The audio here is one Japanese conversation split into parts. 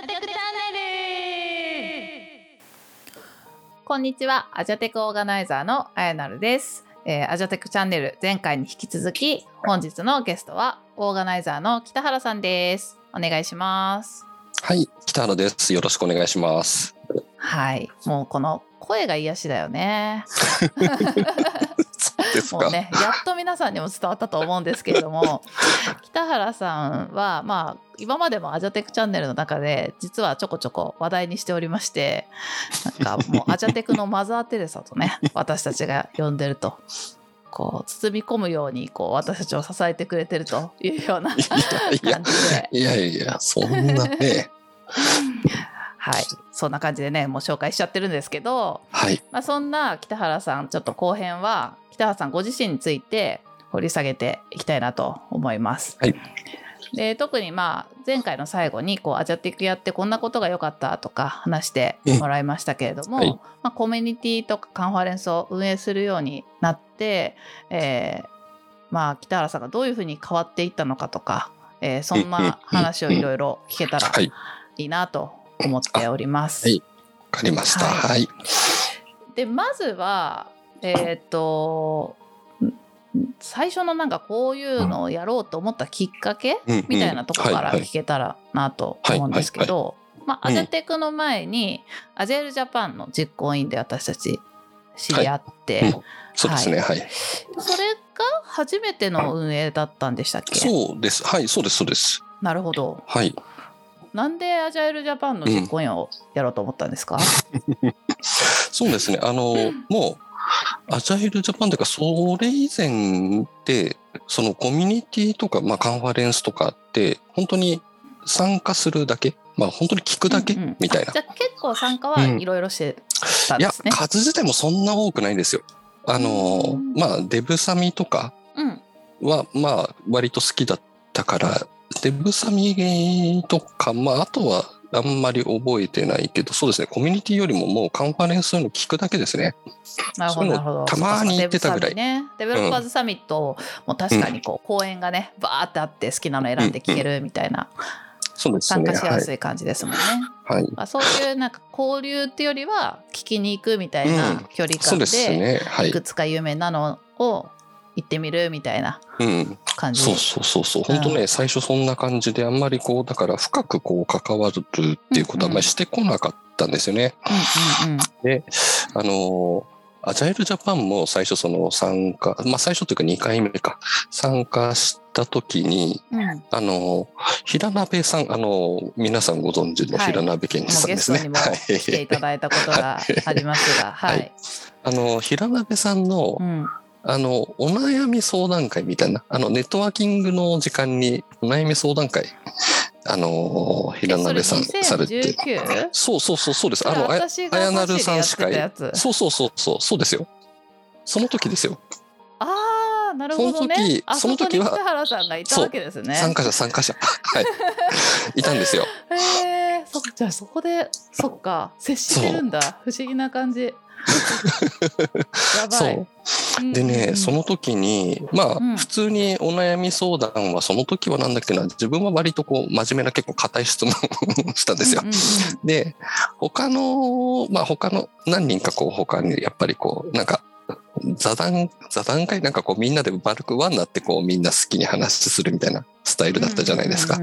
ジャテクチャンネル。こんにちは。アジャテクオーガナイザーのあやなるです、えーアジャテクチャンネル前回に引き続き本日のゲストはオーガナイザーの北原さんです。お願いします。はい、北原です。よろしくお願いします。はい。もうこの声が癒しだよね ですか？もうねやっと皆さんにも伝わったと思うんですけれども 北原さんはまあ今までもアジャテクチャンネルの中で実はちょこちょこ話題にしておりましてなんかもうアジャテクのマザー・テレサとね 私たちが呼んでると。こう包み込むようにこう私たちを支えてくれてるというような 感じで、いやいや、そんなね。はい、そんな感じでねもう紹介しちゃってるんですけど、はい、まあ、そんな北原さんちょっと後編は北原さんご自身について掘り下げていきたいなと思います。はい。で特にまあ前回の最後にこうアジャティックやってこんなことが良かったとか話してもらいましたけれども、うんはい。まあ、コミュニティとかカンファレンスを運営するようになって、えーまあ、北原さんがどういうふうに変わっていったのかとか、えーそんな話をいろいろ聞けたらはい、いいなと思っております。はい。わかりました。ははい、でまずはえっ、とん最初のなんかこういうのをやろうと思ったきっかけうんみたいなところからはい聞けたらなと思うんですけど、まあ、アテクの前に、アジェルジャパンの実行委員で私たち知り合って、はいうんそうですね。はい、それが初めての運営だったんでしたっけ？そうです。はい、そうです。そうです。なるほどはい。なんでアジャイルジャパンの実行委員をやろうと思ったんですか、そうですね。あの、もう。アジャイルジャパンというか、それ以前で、そのコミュニティとか、まあ、カンファレンスとかって、本当に参加するだけ、まあ、本当に聞くだけうんうんみたいなあじ。ゃあ結構参加はいろいろしてたんいやですね。、数自体もそんな多くないんですよ。あのう、んまあ、デブサミとかうんは、まあ、割と好きだったから、デブサミとか、まあ、あとは、あんまり覚えてないけど、そうですね、コミュニティよりももうカンファレンスの聞くだけですね。なるほど。たまに行ってたぐらいね。デベロッパーズサミットも確かにこう、講演がね、バーってあって好きなの選んで聞けるみたいな、そうですね。参加しはい。やすい感じですもんね。はい。まあ、そういうなんか交流っていうよりは、聞きに行くみたいな距離感でいく。つか有名なのを行ってみるみたいなうん。感じ。そうそうそうそう。本当ね、最初そんな感じで、あんまりこう、だから深くこう関わるっていうことはあんまりしてこなかったんですよね。うんうんうん。で、あのアジャイルジャパンも最初その参加、まあ最初というか2回目か、参加した時に、うん、あの平鍋さん、あの皆さんご存知の平鍋健二さんですね。ゲストにも来ていただいたことがありますが、は はいい。あの、平鍋さんの、うん、あの、お悩み相談会みたいな、あの、ネットワーキングの時間にお悩み相談会、あの、平鍋さんえされて。2019? そうそうそう、そうです。あの、あやなるさんしたかやつ。そうそうそうそう、そうですよ。その時ですよ。ああ、なるほどそのね時。あその時は北原さんがいたわけですね。参加者、参加者。はい。いたんですよ。へえ、そっかじゃあそこで、そっか、接してるんだ。不思議な感じ。そう。でね、その、の時に、まあ、うん。普通にお悩み相談は、その時はなんだっけな、自分は割とこう、真面目な結構硬い質問をしたんですよ。で、他の、まあ他の何人かこう、他にやっぱりこう、なんか、座談、座談会なんかこうみんなで丸く輪になってこうみんな好きに話するみたいなスタイルだったじゃないですか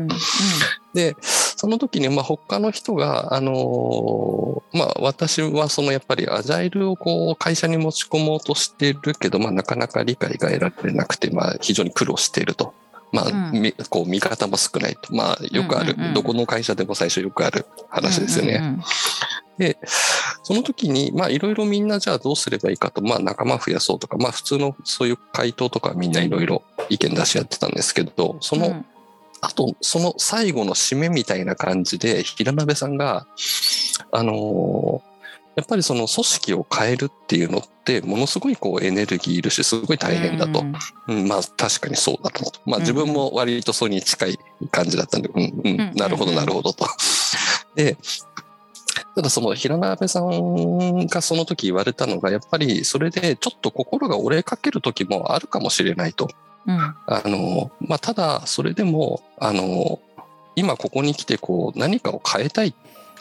で、その時に、まあ、他の人が、あのーまあ、私は、その、やっぱり、アジャイルをこう、会社に持ち込もうとしてるけど、まあ、なかなか理解が得られなくて、まあ、非常に苦労していると。まあ、うんみこう、味方も少ないと。まあ、よくある、どこの会社でも最初よくある話ですよね。で、その時に、まあ、いろいろみんなじゃあどうすればいいかと、まあ、仲間増やそうとか、まあ、普通のそういう回答とかみんないろいろ意見出し合ってたんですけど、その、うんあと、その最後の締めみたいな感じで、平鍋さんが、あのーやっぱりその組織を変えるっていうのって、ものすごいこうエネルギーいるし、すごい大変だと。うんうん、まあ確かにそうだと。まあうん自分も割とそれに近い感じだったんで、うん、ううんん、なるほど、なるほどと。で、ただその平鍋さんがその時言われたのが、やっぱりそれでちょっと心が折れかける時もあるかもしれないと。うんあの、まあ、ただ、それでも、あの、今ここに来てこう何かを変えたい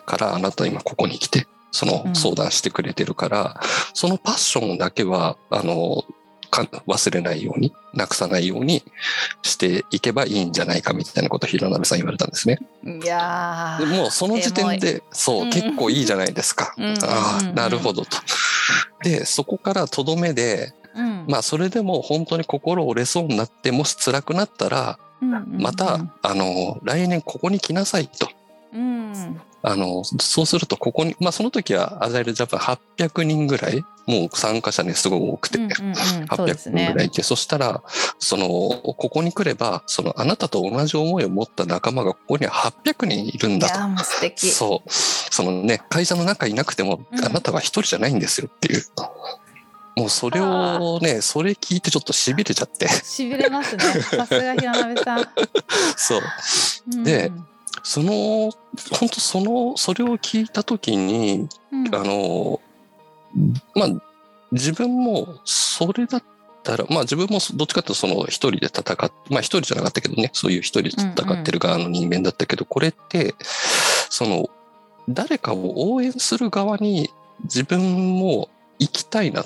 からあなた今ここに来てその相談してくれてるから、そのパッションだけはあのか忘れないようになくさないようにしていけばいいんじゃないかみたいなことを平鍋さん言われたんですね。いやでーもうその時点でそう、うん結構いいじゃないですか。うんああうんなるほどと。でそこからとどめでうんまあそれでも本当に心折れそうになってもし辛くなったらまた、あの来年ここに来なさいと。うんあのそうするとここにまあその時はアジャイルジャパン800人ぐらいもう参加者ねすごい多くて。うんうんうん そうです800人ぐらいねいてそしたらそのここに来ればそのあなたと同じ思いを持った仲間がここには800人いるんだとそう。そのね、会社の中いなくても、うんあなたは一人じゃないんですよっていう。もうそれをね、それ聞いてちょっと痺れちゃって。しびれますね さすが平鍋さんそう。うんでその、本当その、それを聞いた時に、うんあの、まあ、自分もそれだったら、まあ自分もどっちかっていうとその一人で戦って、まあ一人じゃなかったけどね、そういう一人で戦ってる側の人間だったけど、これって、その、誰かを応援する側に自分も行きたいな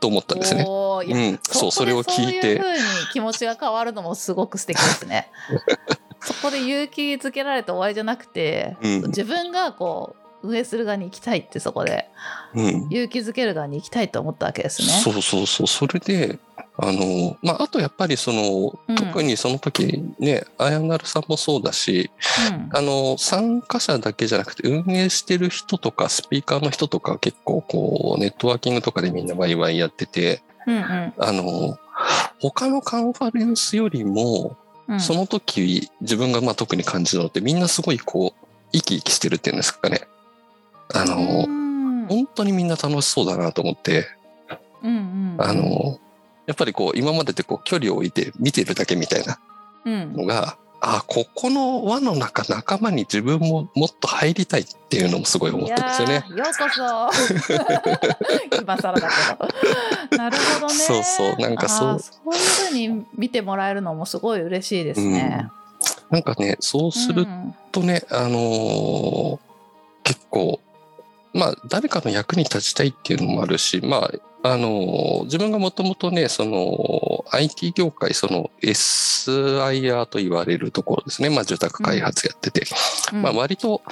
と思ったんですね。うやん、そう、それを聞いそういうて。風に気持ちが変わるのもすごく素敵ですね。そこで勇気づけられて終わりじゃなくて、うん自分がこう運営する側に行きたいってそこでうん。勇気づける側に行きたいと思ったわけですね。そうそうそう。それで、あの、まあ、あとやっぱりその、うん特にその時ね、あやなるさんもそうだし、あの、参加者だけじゃなくて、運営してる人とか、スピーカーの人とか結構こう、ネットワーキングとかでみんなワイワイやってて、うんうんあの、他のカンファレンスよりも、うんその時自分がまあ特に感じたのってみんなすごいこう生き生きしてるっていうんですかね。あの、うん。本当にみんな楽しそうだなと思って、うんうん。あの、やっぱりこう今までってこう距離を置いて見てるだけみたいなうん。のが、あ、ここの輪の中仲間に自分ももっと入りたいっていうのもすごい思ったんですよね。ようこそ。今更だけど。なるほどね。そうそうなんかそう。そういうふうに見てもらえるのもすごい嬉しいですね、なんかね、そうするうんとね、あのー結構、まあ、誰かの役に立ちたいっていうのもあるし、まあ、あのー自分がもともとね、その、IT 業界、その SIR と言われるところですね、まあ、住宅開発やってて、うん。まあ、割と、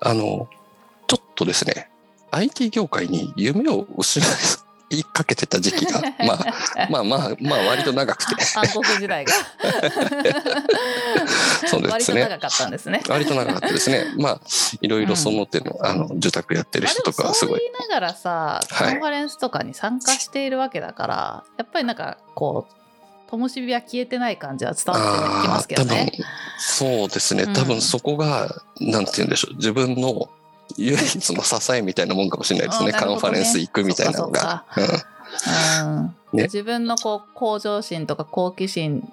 あの、ちょっとですね、IT 業界に夢を失いかけてた時期が、まあ、まあまあ、まあ、割と長くて、暗黒時代が そうですね割と長かったんですね割と長かったですね。まあ、いろいろその手の、あの、住宅やってる人とかはすごい。そう言いながらさ、はいカンファレンスとかに参加しているわけだからやっぱりなんかこう灯火は消えてない感じは伝わってきますけど多分ね。、そうですね。うん多分そこが、なんて言うんでしょう。自分の唯一の支えみたいなもんかもしれないですね。ねンファレンス行くみたいなのが。うんね自分のこう向上心とか好奇心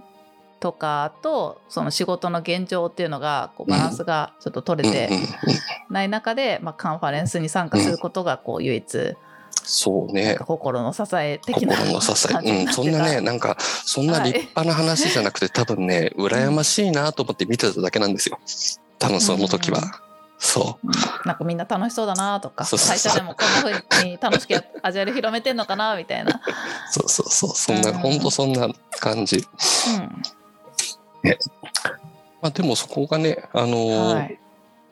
とかとその仕事の現状っていうのがこうバランスがちょっと取れてない中で、まあ、カンファレンスに参加することがこう唯一そうね。心の支え的な心の支え。うん、そんなね、なんか、そんな立派な話じゃなくて、多分ね、羨ましいなと思って見てただけなんですよ。多分その時は。うんそう。ん。なんかみんな楽しそうだなとか会社でもこんな風に楽しくアジャイル広めてんのかなみたいな、う。そうそうそう。そんな、うんほんとそんな感じ。まあでもそこがね、あのうんーはい。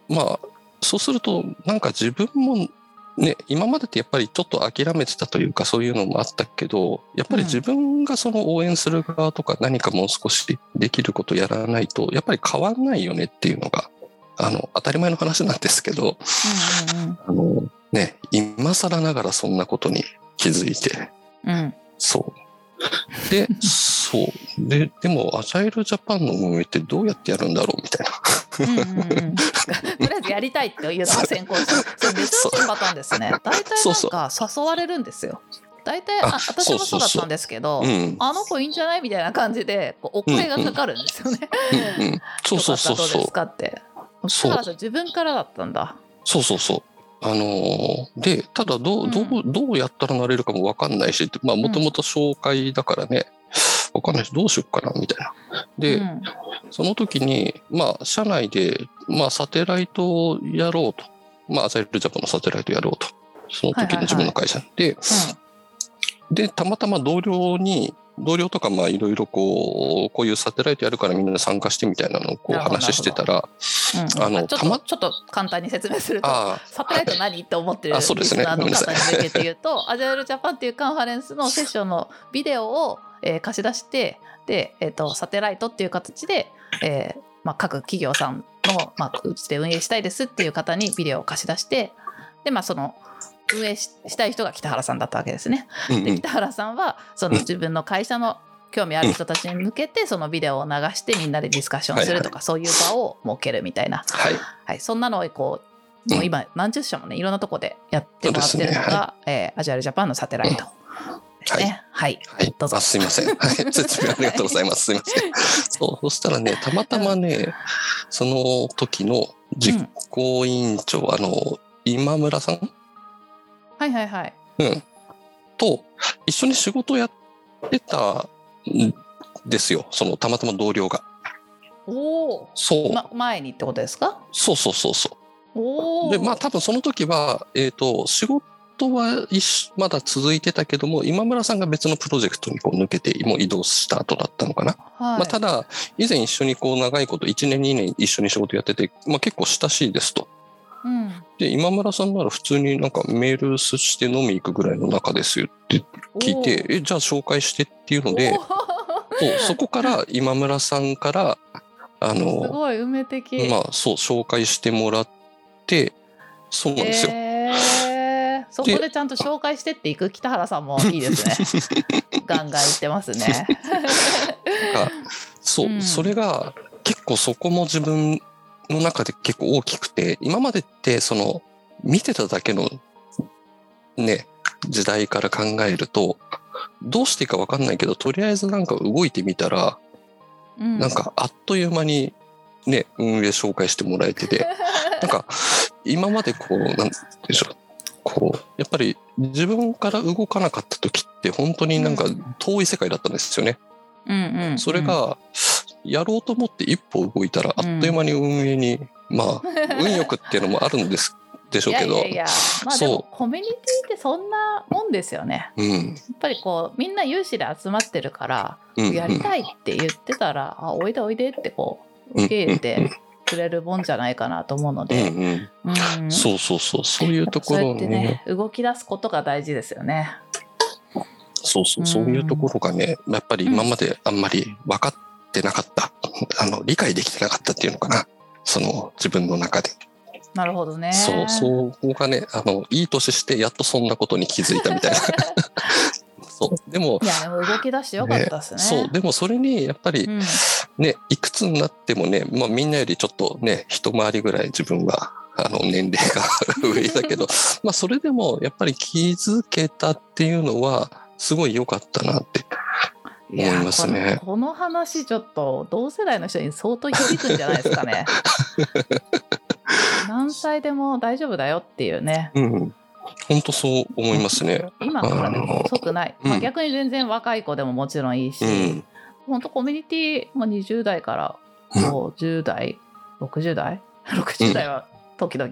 まあそうするとなんか自分もね今までってやっぱりちょっと諦めてたというかそういうのもあったけどやっぱり自分がその応援する側とか何かもう少しできることやらないとやっぱり変わんないよねっていうのがあの当たり前の話なんですけどうんうんあのね今更ながらそんなことに気づいてうんうんそう。で、そう。で、でも、アジャイルジャパンの運営ってどうやってやるんだろうみたいな。うんうんうんとりあえずやりたいっていうのが先行して珍しいパターンですね大体なんか誘われるんですよ大体ああ私もそうだったんですけどうん。あの子いいんじゃない？みたいな感じでこうお声がかかるんですよね。うんうん。そうそうそうどうです。か？って。そう自分からだったんだ。そうそうそう。あのーで、ただどう、どう、どうやったらなれるかもわかんないし、まあ、もともと紹介だからね、わかんないし、どうしよっかな、みたいな。で、うんその時に、まあ、社内で、まあ、サテライトをやろうと。まあ、アジャイルジャパンのサテライトやろうと。その時の自分の会社で、で、たまたま同僚に、同僚とか、まあ、いろいろこう、こういうサテライトやるからみんな参加してみたいなのをこう話してたら、うんあのちょったまとちょっと簡単に説明するとサテライト何？って思ってるリスナーの方に向けて言うと、アジャイルジャパンっていうカンファレンスのセッションのビデオを、えー貸し出して、で、えっ、と、サテライトっていう形で、えーまあ、各企業さんの、まあ、うちで運営したいですっていう方にビデオを貸し出して、で、まあ、その、運営ししたい人が北原さんだったわけですね。で北原さんはその自分の会社の興味ある人たちに向けてそのビデオを流してみんなでディスカッションするとかそういう場を設けるみたいな、はい。はい、そんなのをこうもう今何十社もねいろんなとこでやってもらってるのそうですねが、えーアジュアルジャパンのサテライトですね。はい、はい。どうぞあすいません。はい。説明ありがとうございます。すいません。そう。そしたらね、たまたまね、その時の実行委員長、あの、今村さんはいはいはい。うん。と、一緒に仕事やってたんですよ。その、たまたま同僚が。おそう。お、ま、前にってことですか？そうそうそうそう。おお。で、まあ多分その時は、えっ、と、仕事はまだ続いてたけども、今村さんが別のプロジェクトにこう抜けて、もう移動した後だったのかな。はい、まあただ、以前一緒にこう長いこと、1年2年一緒に仕事やってて、まあ結構親しいですと。うん、で、今村さんなら普通になんかメールして飲み行くぐらいの仲ですよって聞いて、え、じゃあ紹介してっていうので、おそうそこから今村さんから、あーすの、ごい運命的。まあそう、紹介してもらって、そうなんですよ。へーそこでちゃんと紹介してっていく北原さんもいいですね。ガンガン言ってますね。そう、うんそれが結構そこも自分の中で結構大きくて、今までってその見てただけのね、時代から考えると、どうしていいかわかんないけど、とりあえずなんか動いてみたら、うん。なんかあっという間にね、運営紹介してもらえてて、なんか今までこう、なんでしょう、こう、やっぱり自分から動かなかった時って本当になんか遠い世界だったんですよね。うんうんうん。それが、やろうと思って一歩動いたら、あっという間に運営に、まあ、運よくっていうのもあるんです、でしょうけど、いやまあでそう。もコミュニティってそんなもんですよね。うん、やっぱりこうみんな有志で集まってるから、うん、やりたいって言ってたら、あおいでおいでってこううん受け入れてくれるもんじゃないかなと思うのうん、で、うん、うん。そうそうそう、そういうところね、ね動き出すことが大事ですよね。そうそう。う、ん。そういうところがね、やっぱり今まであんまり分かってなかった、あの、理解できてなかったっていうのかな、その自分の中で。なるほどね。そう、そこがね、あの、いい年してやっとそんなことに気づいたみたいな。そう、でも、いや動き出してよかったですね。そう、でもそれにやっぱりうんね、いくつになってもね、まあみんなよりちょっとね、一回りぐらい自分は、あの、年齢が上だけど、まあそれでもやっぱり気づけたっていうのは、すごい良かったなって。思いますねこの話ちょっと同世代の人に相当響くんじゃないですかね。何歳でも大丈夫だよっていうねうん。本当そう思いますね。今からでも遅くない、うんまあ、逆に全然若い子でももちろんいいし、うん。本当コミュニティも20代からうん50代60代？60代は時々、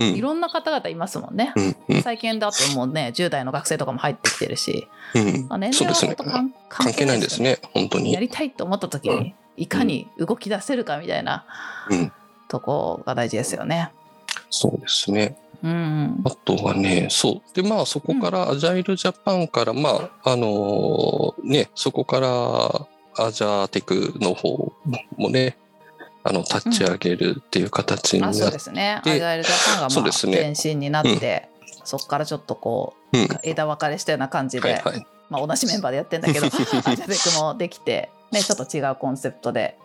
うんいろんな方々いますもんね。うん。うん。最近だともうね10代の学生とかも入ってきてるし、うんまあ、年齢は本当。関関係ないんですね、本当にや。りたいと思った時にいかに動き出せるかみたいなうん。とこが大事ですよね。そうですね。うんあとはね、そう。で、まあ、そこから、アジャイルジャパンから、まあ、あのーね、そこから、アジャーテクの方もね、あの、立ち上げるっていう形になあって、そうですね。アでジャイルジャパンがまあ前身になって、そこからちょっとこううん。枝分かれしたような感じで、はいはい。まあ、同じメンバーでやってんだけどアジャテクもできて、ね、ちょっと違うコンセプトで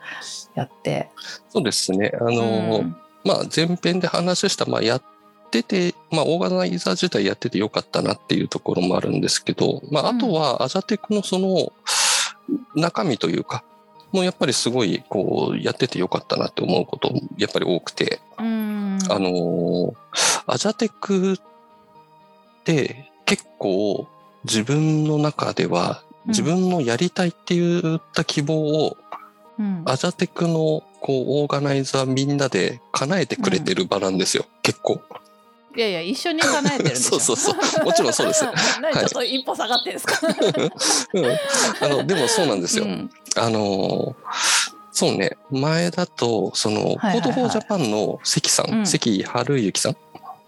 やって。そうですね。あのまあ、前編で話した、まあ、やってて、まあ、オーガナイザー自体やっててよかったなっていうところもあるんですけど、まあ、あとは、アジャテクのその、中身というか、もうやっぱりすごい、こう、やっててよかったなって思うこと、やっぱり多くて、うん。あのーアジャテクって結構自分の中では自分のやりたいって言った希望を、うん。アジャテクのこうオーガナイザーみんなで叶えてくれてる場なんですよ、結構。いやいや一緒に叶えてるんでしょ。そうそうそう。もちろんそうです。何ちょっと一歩下がってんですか、うん。あのでもそうなんですよ。うん。あのーそうね。前だとその、はいはいはい。 Code for Japan の関さん、うん。関治之さん？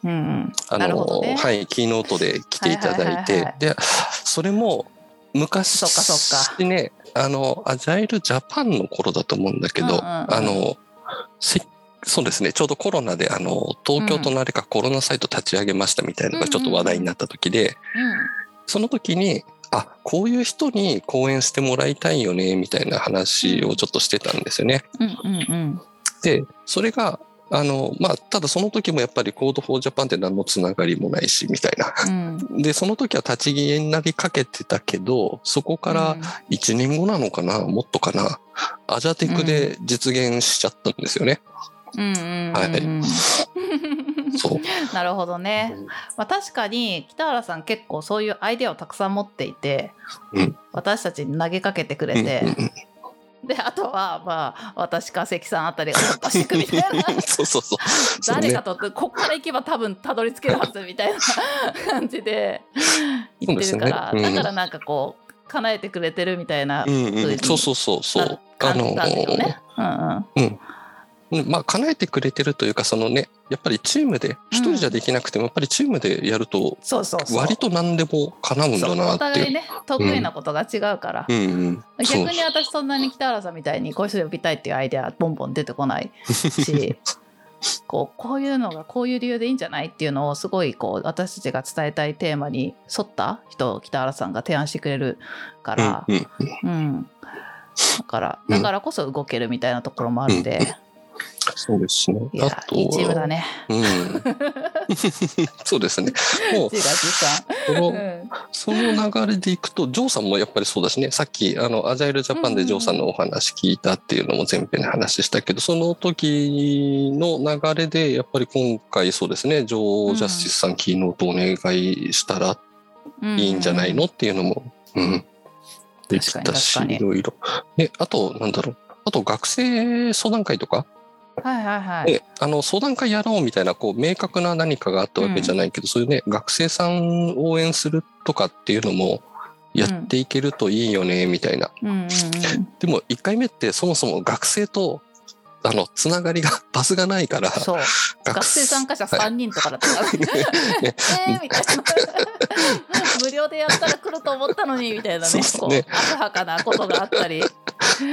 うんうん。あの、ね。はい、キーノートで来ていただいはいはいはいで、それも昔そっかそっか。ね、あの、 Agile Japan の頃だと思うんだけど、うんうんうんあの、せそうですね、ちょうどコロナで、あの、東京都のあれかコロナサイト立ち上げましたみたいなのがちょっと話題になった時で、その時に、あ、こういう人に講演してもらいたいよね、みたいな話をちょっとしてたんですよね。うんうんうん。で、それが、あの、まあ、ただその時もやっぱり Code for Japan って何のつながりもないし、みたいな。うん。で、その時は立ち消えになりかけてたけど、そこから1年後なのかな、もっとかな、アジャテクで実現しちゃったんですよね。うんうんうんうんはい。そう。なるほどね、まあ、確かに北原さん結構そういうアイデアをたくさん持っていて、うん。私たちに投げかけてくれうんて、うんうん。であとはまあ私か関さんあたりが突破していくみたいな。そうそうそう。誰かとここから行けば多分たどり着けるはずみたいな 感じで言ってるから、ね。うん。だからなんかこう叶えてくれてるみたいなうんうん、そうそうそうそう。あの感じなんだよね。うん。うんうんまあ、叶えてくれてるというか、そのね、やっぱりチームで、一人じゃできなくても、やっぱりチームでやると、そうそうそう。割と何でも叶うんだなって。お互いね得意なことが違うから、うん。うん。そう逆に私そんなに北原さんみたいにこういう人呼びたいっていうアイデアボンボン出てこないし こうこういうのがこういう理由でいいんじゃないっていうのをすごいこう私たちが伝えたいテーマに沿った人を北原さんが提案してくれるから、うんうんうん。だからうん。だからこそ動けるみたいなところもあるんで、そうですね。あといいチームだねうん。そうですね。もう自画自賛。このうんその流れでいくと、ジョーさんもやっぱりそうだしね、さっき、あの、アジャイルジャパンでジョーさんのお話聞いたっていうのも前編で話したけど、その時の流れで、やっぱり今回そうですね、ジョー・ジャスティスさん、キーノートお願いしたらいいんじゃないのっていうのも、うん、できたし、いろいろ。で、あと、なんだろう、あと学生相談会とか、はいはいはい。であの相談会やろうみたいなこう明確な何かがあったわけじゃないけど、そういうね学生さん応援するとかっていうのもやっていけるといいよねみたいな、うんうんうん。でも1回目ってそもそも学生とあのつながりが バスがないからそう。学生参加者3人とかだったから、ね えーみたいな。無料でやったら来ると思ったのにみたいなねそうはかなことがあったり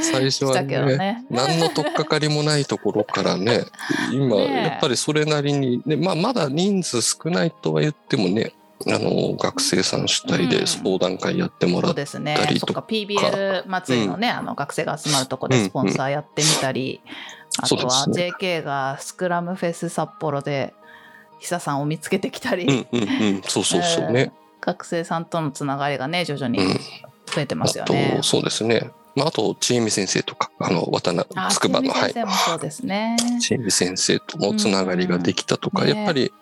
最初はね。何の取っかかりもないところからね今やっぱりそれなりに、ねまあ、まだ人数少ないとは言ってもねあの学生さん主体で相談会やってもらっそうですね。たりとかそっか PBL 祭りのね、あの学生が集まるとこでスポンサーやってみたり、あとはそうです JK がスクラムフェス札幌で久さんを見つけてきたり、うんうんうん。そうそうそうね、学生さんとのつながりがね徐々にうん。増えてますよあねと、。そうですね。まあ、あと、ちえみ先生とか、あの、渡辺、あ筑波の、はい。そうですね。ちえみ先生とのつながりができたとか、うん。うんやっぱり、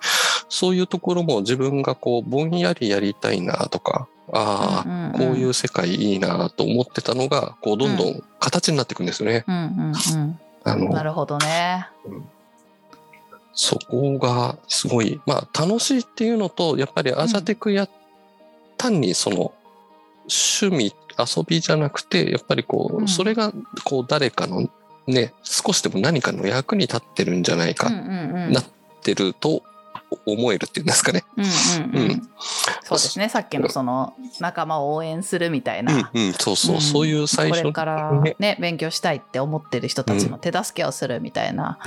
そういうところも自分がこう、ぼんやりやりたいなとか、ああ、んんん。こういう世界いいなと思ってたのが、こう、どんどん形になっていくんですよね。うんうんあうん、なの、るほどね。そこがすごい、まあ、楽しいっていうのと、やっぱりアジャテクや、単にその、趣味、遊びじゃなくて、やっぱりこう、うん。それが、こう、誰かのね、少しでも何かの役に立ってるんじゃないか、なってると思えるっていうんですかね。うんうんううん。んそうですね。さっきのその仲間を応援するみたいな、うんうん、そうそう、うん。そういう最初これからねね勉強したいって思ってる人たちの手助けをするみたいな、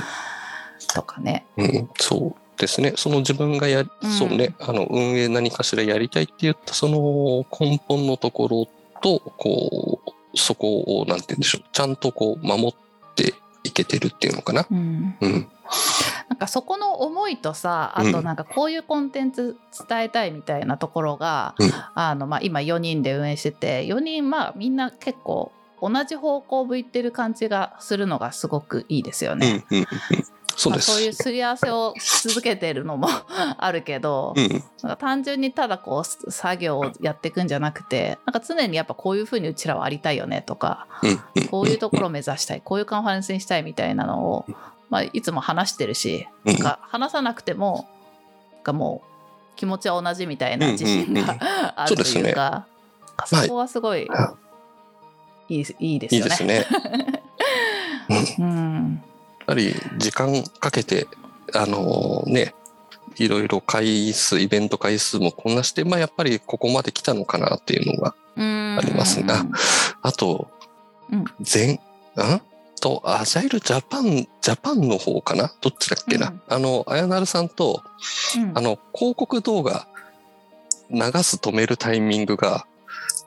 とかね。うん、そうですね。その自分がや、うん。そうね、あの、運営何かしらやりたいって言った、その根本のところと、こう、そこを、なんて言うんでしょう、ちゃんとこう、守っていけてるっていうのかな。うんうん。なんかそこの思いとさあとなんかこういうコンテンツ伝えたいみたいなところが、うんあのまあ、今4人で運営してて4人まあみんな結構同じ方向を向いてる感じがするのがすごくいいですようんね。うんうん。そうです。まあ、そういうすり合わせをし続けてるのもあるけど、うん。なんか単純にただこう作業をやっていくんじゃなくてなんか常にやっぱこういうふうにうちらはありたいよねとかうんうん。こういうところを目指したいこういうカンファレンスにしたいみたいなのを、まあ、いつも話してるしうん。なんか話さなくてもなんかもう気持ちは同じみたいな自信が あるというかそこはすごいいいいいですいいよね。ですね。うん。やっぱり時間かけて、あのね、いろいろ回数、イベント回数もこなして、まあやっぱりここまで来たのかなっていうのが、あありますねあと、うん。全、んと、 Agile Japan、ジャパンの方かな？どっちだっけな、うん。あの、あやなるさんと、うん。あの、広告動画流す止めるタイミングが、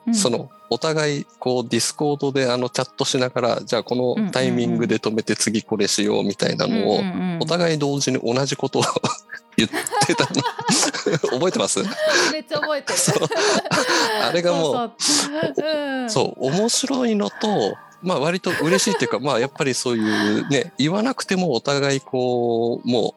うん。そのお互いこうディスコードであのチャットしながらじゃあこのタイミングで止めて次これしようみたいなのをお互い同時に同じことを言ってたの。覚えてます？めっちゃ覚えてる。あれがもうそう面白いのとまあ割と嬉しいっていうかまあやっぱりそういうね言わなくてもお互いこうも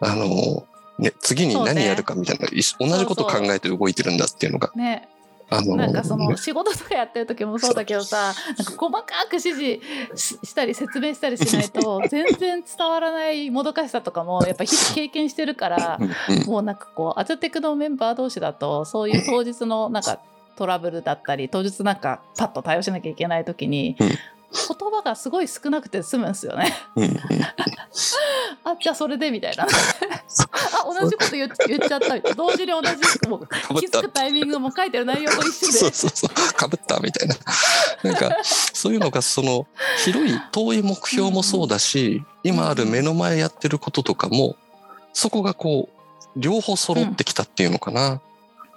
うあのね次に何やるかみたいな、一緒同じことを考えて動いてるんだっていうのが。ね、あのなんかその仕事とかやってる時もそうだけどさ なんか細かく指示ししたり説明したりしないと 全然伝わらないもどかしさとかもやっぱ日々 経験してるからもうなんかこうアジャテクのメンバー同士だとそういう当日のなんかトラブルだったり当日なんかパッと対応しなきゃいけない時に、うん言葉がすごい少なくて済むんですよね。うんうん あじゃあそれでみたいな。あ同じこと言っちゃった。みたいな同時に同じもう気づくタイミングも書いてる内容と一緒で。そうそうそう。かぶったみたいな。なんかそういうのがその広い遠い目標もそうだし今ある目の前やってることとかもそこがこう両方揃ってきたっていうのかな、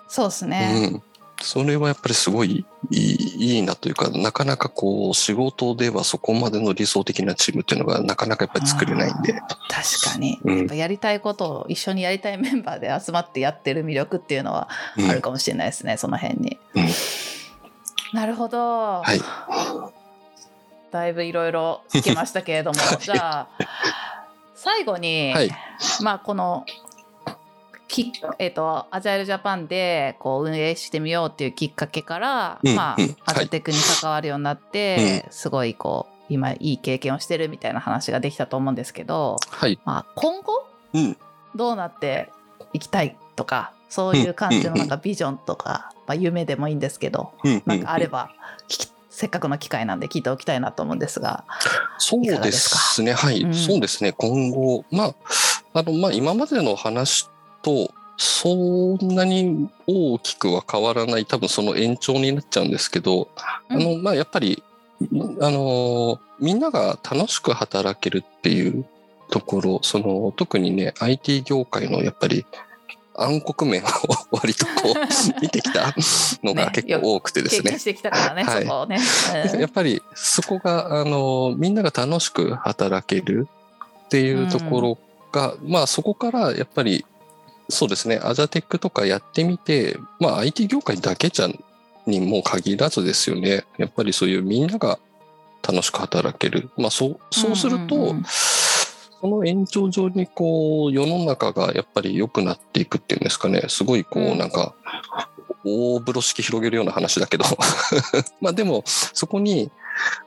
そうですうね。んそれはやっぱりすごいいいなというかなかなかこう仕事ではそこまでの理想的なチームっていうのがなかなかやっぱり作れないんで。確かに、うん。やっぱやりたいことを一緒にやりたいメンバーで集まってやってる魅力っていうのはうんあるかもしれないですね、その辺に。うん。なるほど、はい。だいぶいろいろ聞きましたけれども。じゃあ最後に、はい。まあこのきえー、とアジャイルジャパンでこう運営してみようっていうきっかけから、うんまあうんアジャテクに関わるようになって、すごいこう今いい経験をしてるみたいな話ができたと思うんですけど、はい。まあ、今後うん。どうなっていきたいとかそういう感じのなんかビジョンとか、まあ、夢でもいいんですけどうんなんかあれば聞きせっかくの機会なんで聞いておきたいなと思うんですが。そうですね。はい、うん。そうですね。今後、まあ、あの、まあ、今までの話と、そんなに大きくは変わらない、多分その延長になっちゃうんですけど、あの、まあ、やっぱり、あの、みんなが楽しく働けるっていうところ、その、特にね、IT 業界のやっぱり、暗黒面を割とこう 見てきたのがね結構多くてですね。経験してきたからね、はい。そこをね。うん。やっぱりそこがあのみんなが楽しく働けるっていうところが、まあそこからやっぱりそうですね。アジャテックとかやってみて、まあ、IT 業界だけじゃにも限らずですよね。やっぱりそういうみんなが楽しく働ける、まあ、そうそうすると、うんうんうんその延長上にこう世の中がやっぱり良くなっていくっていうんですかね。すごいこううん。なんか大風呂敷広げるような話だけど。まあでもそこに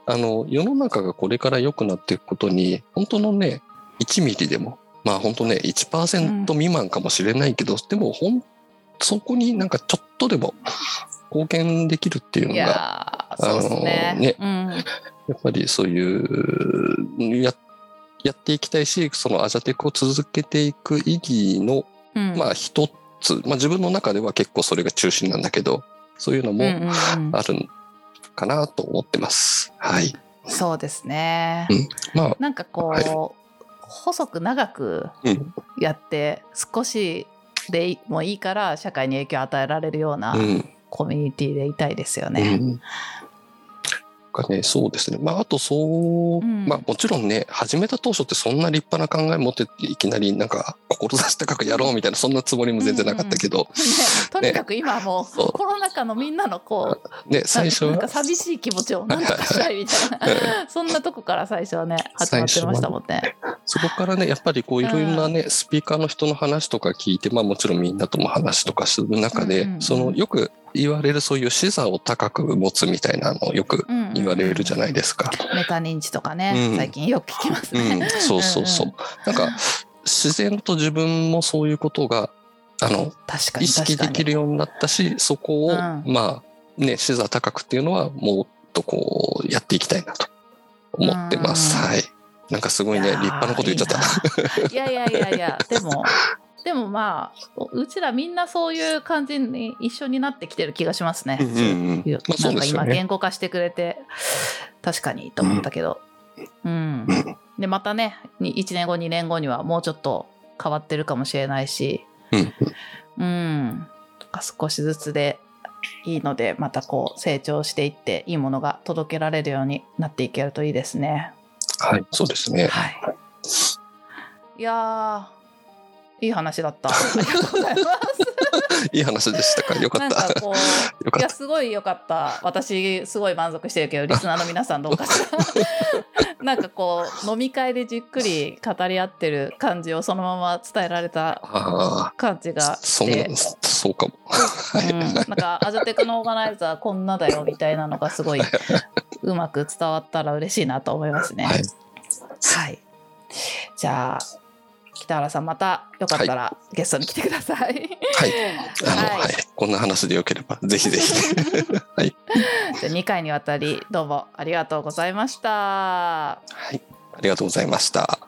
あの世の中がこれから良くなっていくことに本当のね1ミリでもまあ本当ね1%未満かもしれないけど、でもほんそこになんかちょっとでも貢献できるっていうのいが。あのねうんやっぱりそういうややっていきたいしそのアジャテクを続けていく意義のうんまあ一つ、まあ、自分の中では結構それが中心なんだけどそういうのもうんうんうんあるかなと思ってます。はい。そうですね。うんまあ、なんかこう、はい細く長くうん、やって少しでもいいから社会に影響を与えられるようなうん、コミュニティでいたいですようね。ん。かね、そうですね。まあ、あとそう、うん。まあ、もちろんね、始めた当初ってそんな立派な考え持ってっていきなりなんか、志高くやろうみたいな、そんなつもりも全然なかったけど、ね とにかく今はもうコロナ禍のみんなのこうね、最初は。なんか、寂しい気持ちをなんとかしたいみたいな。そんなとこから最初はね始まってましたもんね。そこからね、やっぱりこういろいろなね、スピーカーの人の話とか聞いて、まあもちろんみんなとも話とかする中でそのよく言われるそういう視座を高く持つみたいなのをよく言われるじゃないですか。メタ認知とかね、うん最近よく聞きますうね。ん、そうそうそう。なんか、自然と自分もそういうことが、あの、意識できるようになったし、そこを、うんまあ、ね、視座高くっていうのは、もっとこう、やっていきたいなと思ってます。うんはい。なんかすごいね、立派なこと言っちゃった。いやいやいやいやでも でもまあうちらみんなそういう感じに一緒になってきてる気がしますね。なんか今言語化してくれて確かにと思ったけど、うんうんでまたねに1年後2年後にはもうちょっと変わってるかもしれないし、うんうん、少しずつでいいのでまたこう成長していっていいものが届けられるようになっていけるといいですね。はい、そうですね。はい。いやーいい話だった。ありがとうございます。いい話でしたか？よかなんった。かこう。いやすごい良かった私すごい満足してるけど リスナーの皆さんどうかしら なんかこう飲み会でじっくり語り合ってる感じをそのまま伝えられた感じがそしてう、そうかも。うん、なんかアジャテクのオーガナイザーこんなだよみたいなのがすごいうまく伝わったら嬉しいなと思いますね。はい。はい。じゃあ北原さんまたよかったらゲストに来てください。はい。あの、はいはい。こんな話でよければ、ぜひぜひ。はい。じゃあ2回にわたりどうもありがとうございました。はい。ありがとうございました。